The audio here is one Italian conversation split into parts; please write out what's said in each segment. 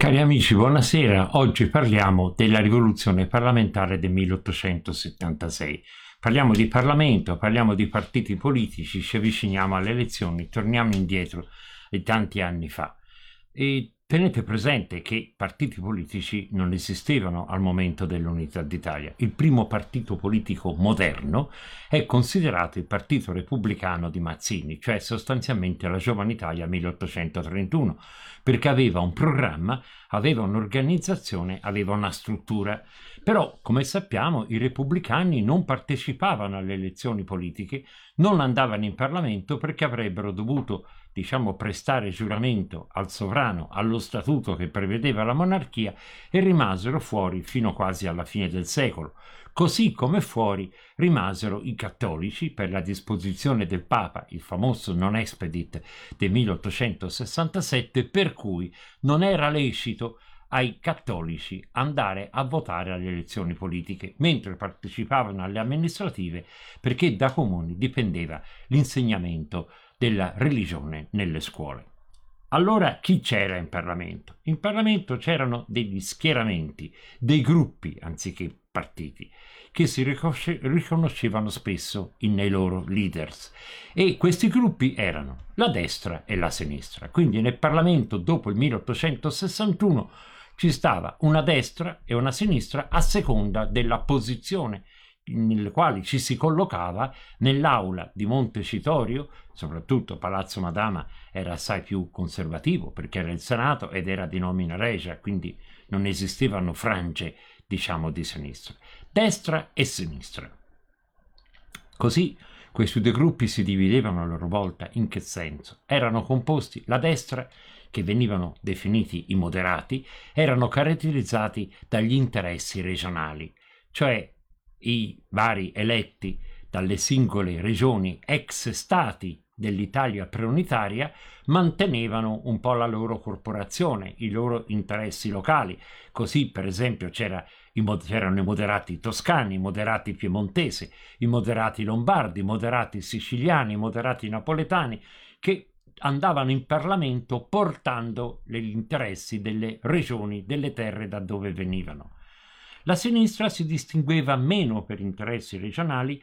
Cari amici, buonasera. Oggi parliamo della rivoluzione parlamentare del 1876. Parliamo di Parlamento, parliamo di partiti politici, ci avviciniamo alle elezioni, torniamo indietro di tanti anni fa. E Tenete presente che partiti politici non esistevano al momento dell'unità d'Italia. Il primo partito politico moderno è considerato il Partito Repubblicano di Mazzini, cioè sostanzialmente la Giovane Italia 1831, perché aveva un programma, aveva un'organizzazione, aveva una struttura. Però, come sappiamo, i repubblicani non partecipavano alle elezioni politiche, non andavano in Parlamento perché avrebbero dovuto diciamo, prestare giuramento al sovrano, allo statuto che prevedeva la monarchia e rimasero fuori fino quasi alla fine del secolo, così come fuori rimasero i cattolici per la disposizione del Papa, il famoso non expedit del 1867, per cui non era lecito ai cattolici andare a votare alle elezioni politiche, mentre partecipavano alle amministrative perché da comuni dipendeva l'insegnamento della religione nelle scuole. Allora chi c'era in Parlamento? In Parlamento c'erano degli schieramenti, dei gruppi anziché partiti, che si riconoscevano spesso nei loro leaders. E questi gruppi erano la destra e la sinistra. Quindi nel Parlamento dopo il 1861 ci stava una destra e una sinistra a seconda della posizione nelle quali ci si collocava nell'aula di Montecitorio, soprattutto Palazzo Madama era assai più conservativo perché era il Senato ed era di nomina regia, quindi non esistevano frange, diciamo, di sinistra, destra e sinistra. Così questi due gruppi si dividevano a loro volta in che senso? Erano composti la destra che venivano definiti i moderati, erano caratterizzati dagli interessi regionali, cioè i vari eletti dalle singole regioni ex stati dell'Italia preunitaria mantenevano un po' la loro corporazione, i loro interessi locali. Così, per esempio, c'era c'erano i moderati toscani, i moderati piemontesi, i moderati lombardi, i moderati siciliani, i moderati napoletani, che andavano in Parlamento portando gli interessi delle regioni, delle terre da dove venivano. La sinistra si distingueva meno per interessi regionali,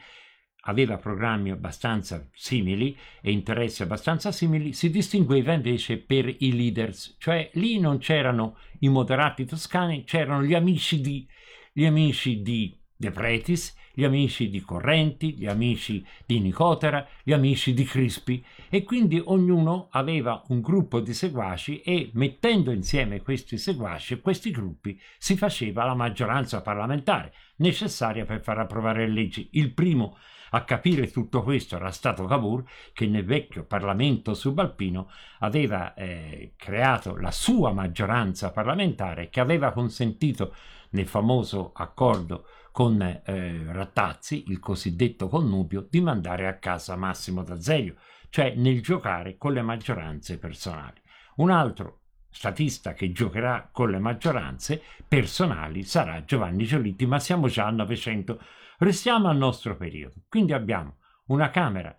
aveva programmi abbastanza simili e interessi abbastanza simili, si distingueva invece per i leaders, cioè lì non c'erano i moderati toscani, c'erano gli amici di, gli amici di De Pretis, gli amici di Correnti, gli amici di Nicotera, gli amici di Crispi e quindi ognuno aveva un gruppo di seguaci e mettendo insieme questi seguaci e questi gruppi si faceva la maggioranza parlamentare necessaria per far approvare le leggi. Il primo a capire tutto questo era stato Cavour che nel vecchio Parlamento subalpino aveva eh, creato la sua maggioranza parlamentare che aveva consentito nel famoso accordo con eh, Rattazzi, il cosiddetto connubio, di mandare a casa Massimo D'Azeglio, cioè nel giocare con le maggioranze personali. Un altro statista che giocherà con le maggioranze personali sarà Giovanni Giolitti, ma siamo già al Novecento. Restiamo al nostro periodo. Quindi abbiamo una Camera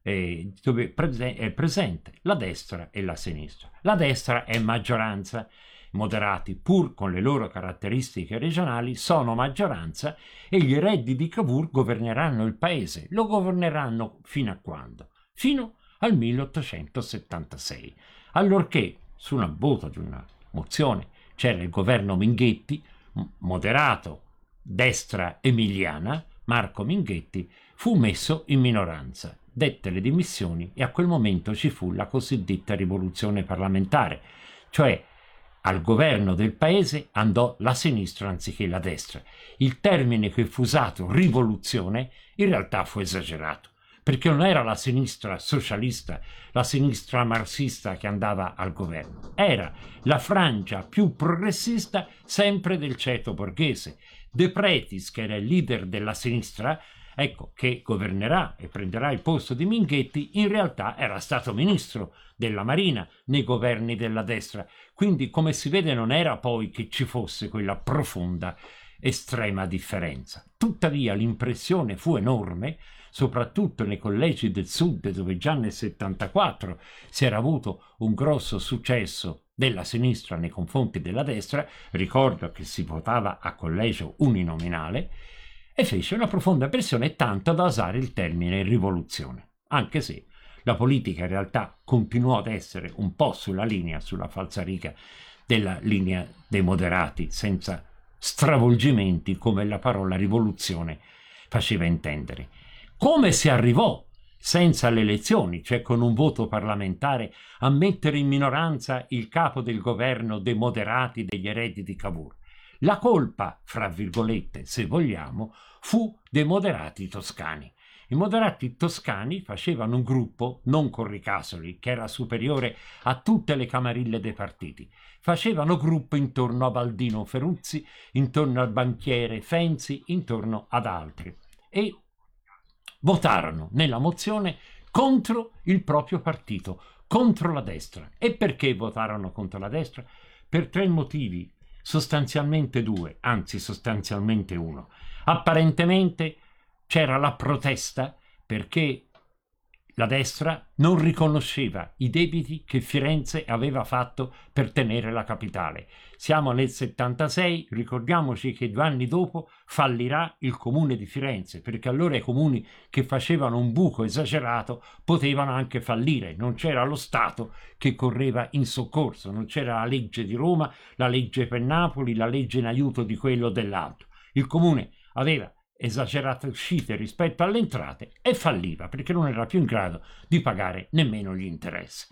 eh, dove è presente la destra e la sinistra. La destra è maggioranza moderati, pur con le loro caratteristiche regionali, sono maggioranza e gli eredi di Cavour governeranno il paese. Lo governeranno fino a quando? Fino al 1876, allorché su una voto di una mozione c'era il governo Minghetti, moderato, destra emiliana, Marco Minghetti, fu messo in minoranza, dette le dimissioni e a quel momento ci fu la cosiddetta rivoluzione parlamentare, cioè al governo del paese andò la sinistra anziché la destra. Il termine che fu usato, rivoluzione, in realtà fu esagerato, perché non era la sinistra socialista, la sinistra marxista che andava al governo, era la Francia più progressista sempre del ceto borghese. De Pretis, che era il leader della sinistra, ecco, che governerà e prenderà il posto di Minghetti, in realtà era stato ministro della Marina nei governi della destra. Quindi, come si vede, non era poi che ci fosse quella profonda, estrema differenza. Tuttavia, l'impressione fu enorme, soprattutto nei collegi del sud, dove già nel 74 si era avuto un grosso successo della sinistra nei confronti della destra, ricordo che si votava a collegio uninominale, e fece una profonda pressione tanto da usare il termine rivoluzione, anche se la politica in realtà continuò ad essere un po' sulla linea, sulla falsariga della linea dei moderati, senza stravolgimenti come la parola rivoluzione faceva intendere. Come si arrivò senza le elezioni, cioè con un voto parlamentare, a mettere in minoranza il capo del governo dei moderati degli eredi di Cavour? La colpa, fra virgolette, se vogliamo, fu dei moderati toscani. I moderati toscani facevano un gruppo, non con Ricasoli, che era superiore a tutte le camarille dei partiti, facevano gruppo intorno a Baldino Feruzzi, intorno al banchiere Fenzi, intorno ad altri. E votarono nella mozione contro il proprio partito, contro la destra. E perché votarono contro la destra? Per tre motivi, sostanzialmente due, anzi sostanzialmente uno. Apparentemente c'era la protesta perché la destra non riconosceva i debiti che Firenze aveva fatto per tenere la capitale. Siamo nel 76, ricordiamoci che due anni dopo fallirà il comune di Firenze, perché allora i comuni che facevano un buco esagerato potevano anche fallire, non c'era lo Stato che correva in soccorso, non c'era la legge di Roma, la legge per Napoli, la legge in aiuto di quello dell'altro. Il comune aveva esagerate uscite rispetto alle entrate e falliva perché non era più in grado di pagare nemmeno gli interessi.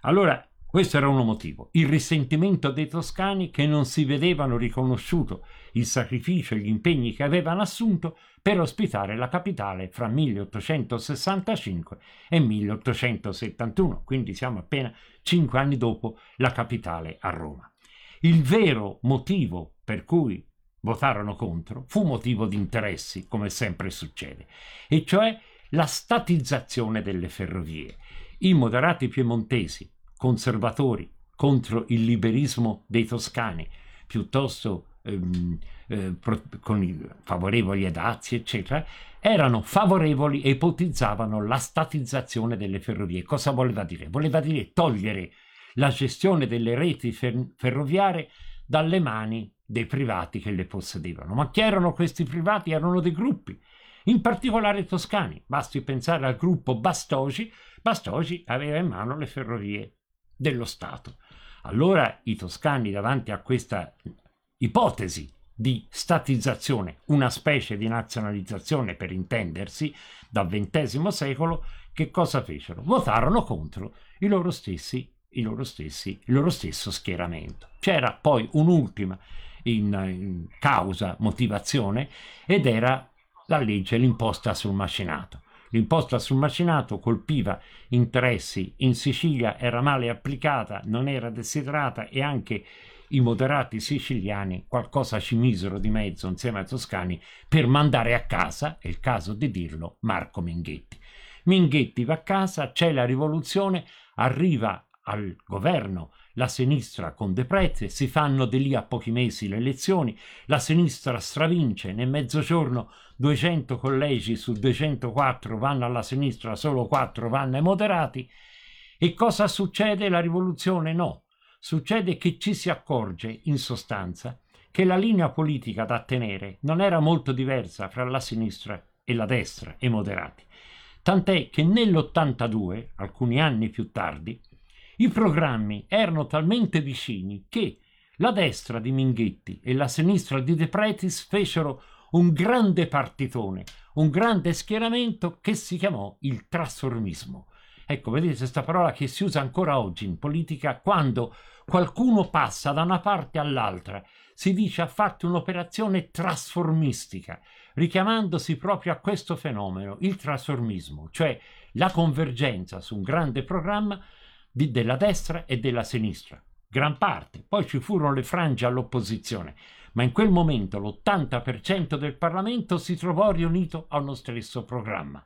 Allora, questo era uno motivo, il risentimento dei toscani che non si vedevano riconosciuto il sacrificio e gli impegni che avevano assunto per ospitare la capitale fra 1865 e 1871, quindi siamo appena cinque anni dopo la capitale a Roma. Il vero motivo per cui votarono contro fu motivo di interessi, come sempre succede, e cioè la statizzazione delle ferrovie. I moderati piemontesi, conservatori contro il liberismo dei toscani, piuttosto ehm, eh, pro, con i, favorevoli ai dazi, eccetera, erano favorevoli e ipotizzavano la statizzazione delle ferrovie. Cosa voleva dire? Voleva dire togliere la gestione delle reti fer- ferroviarie dalle mani dei privati che le possedevano. Ma chi erano questi privati? Erano dei gruppi, in particolare toscani. Basti pensare al gruppo Bastogi. Bastogi aveva in mano le ferrovie dello Stato. Allora i toscani, davanti a questa ipotesi di statizzazione, una specie di nazionalizzazione per intendersi, dal XX secolo, che cosa fecero? Votarono contro i loro stessi, loro stessi, il loro stesso schieramento. C'era poi un'ultima in, in causa, motivazione, ed era la legge, l'imposta sul macinato. L'imposta sul macinato colpiva interessi in Sicilia, era male applicata, non era desiderata e anche i moderati siciliani qualcosa ci misero di mezzo insieme ai toscani per mandare a casa, è il caso di dirlo, Marco Minghetti. Minghetti va a casa, c'è la rivoluzione, arriva al governo la sinistra con De Prete, si fanno di lì a pochi mesi le elezioni, la sinistra stravince, nel mezzogiorno 200 collegi su 204 vanno alla sinistra, solo 4 vanno ai moderati. E cosa succede? La rivoluzione no. Succede che ci si accorge, in sostanza, che la linea politica da tenere non era molto diversa fra la sinistra e la destra i moderati. Tant'è che nell'82, alcuni anni più tardi, i programmi erano talmente vicini che la destra di Minghetti e la sinistra di De Pretis fecero un grande partitone, un grande schieramento che si chiamò il trasformismo. Ecco, vedete questa parola che si usa ancora oggi in politica quando qualcuno passa da una parte all'altra, si dice ha fatto un'operazione trasformistica, richiamandosi proprio a questo fenomeno, il trasformismo, cioè la convergenza su un grande programma della destra e della sinistra, gran parte. Poi ci furono le frange all'opposizione, ma in quel momento l'80% del Parlamento si trovò riunito a uno stesso programma.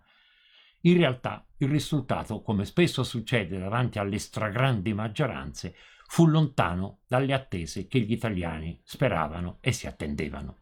In realtà il risultato, come spesso succede davanti alle stragrandi maggioranze, fu lontano dalle attese che gli italiani speravano e si attendevano.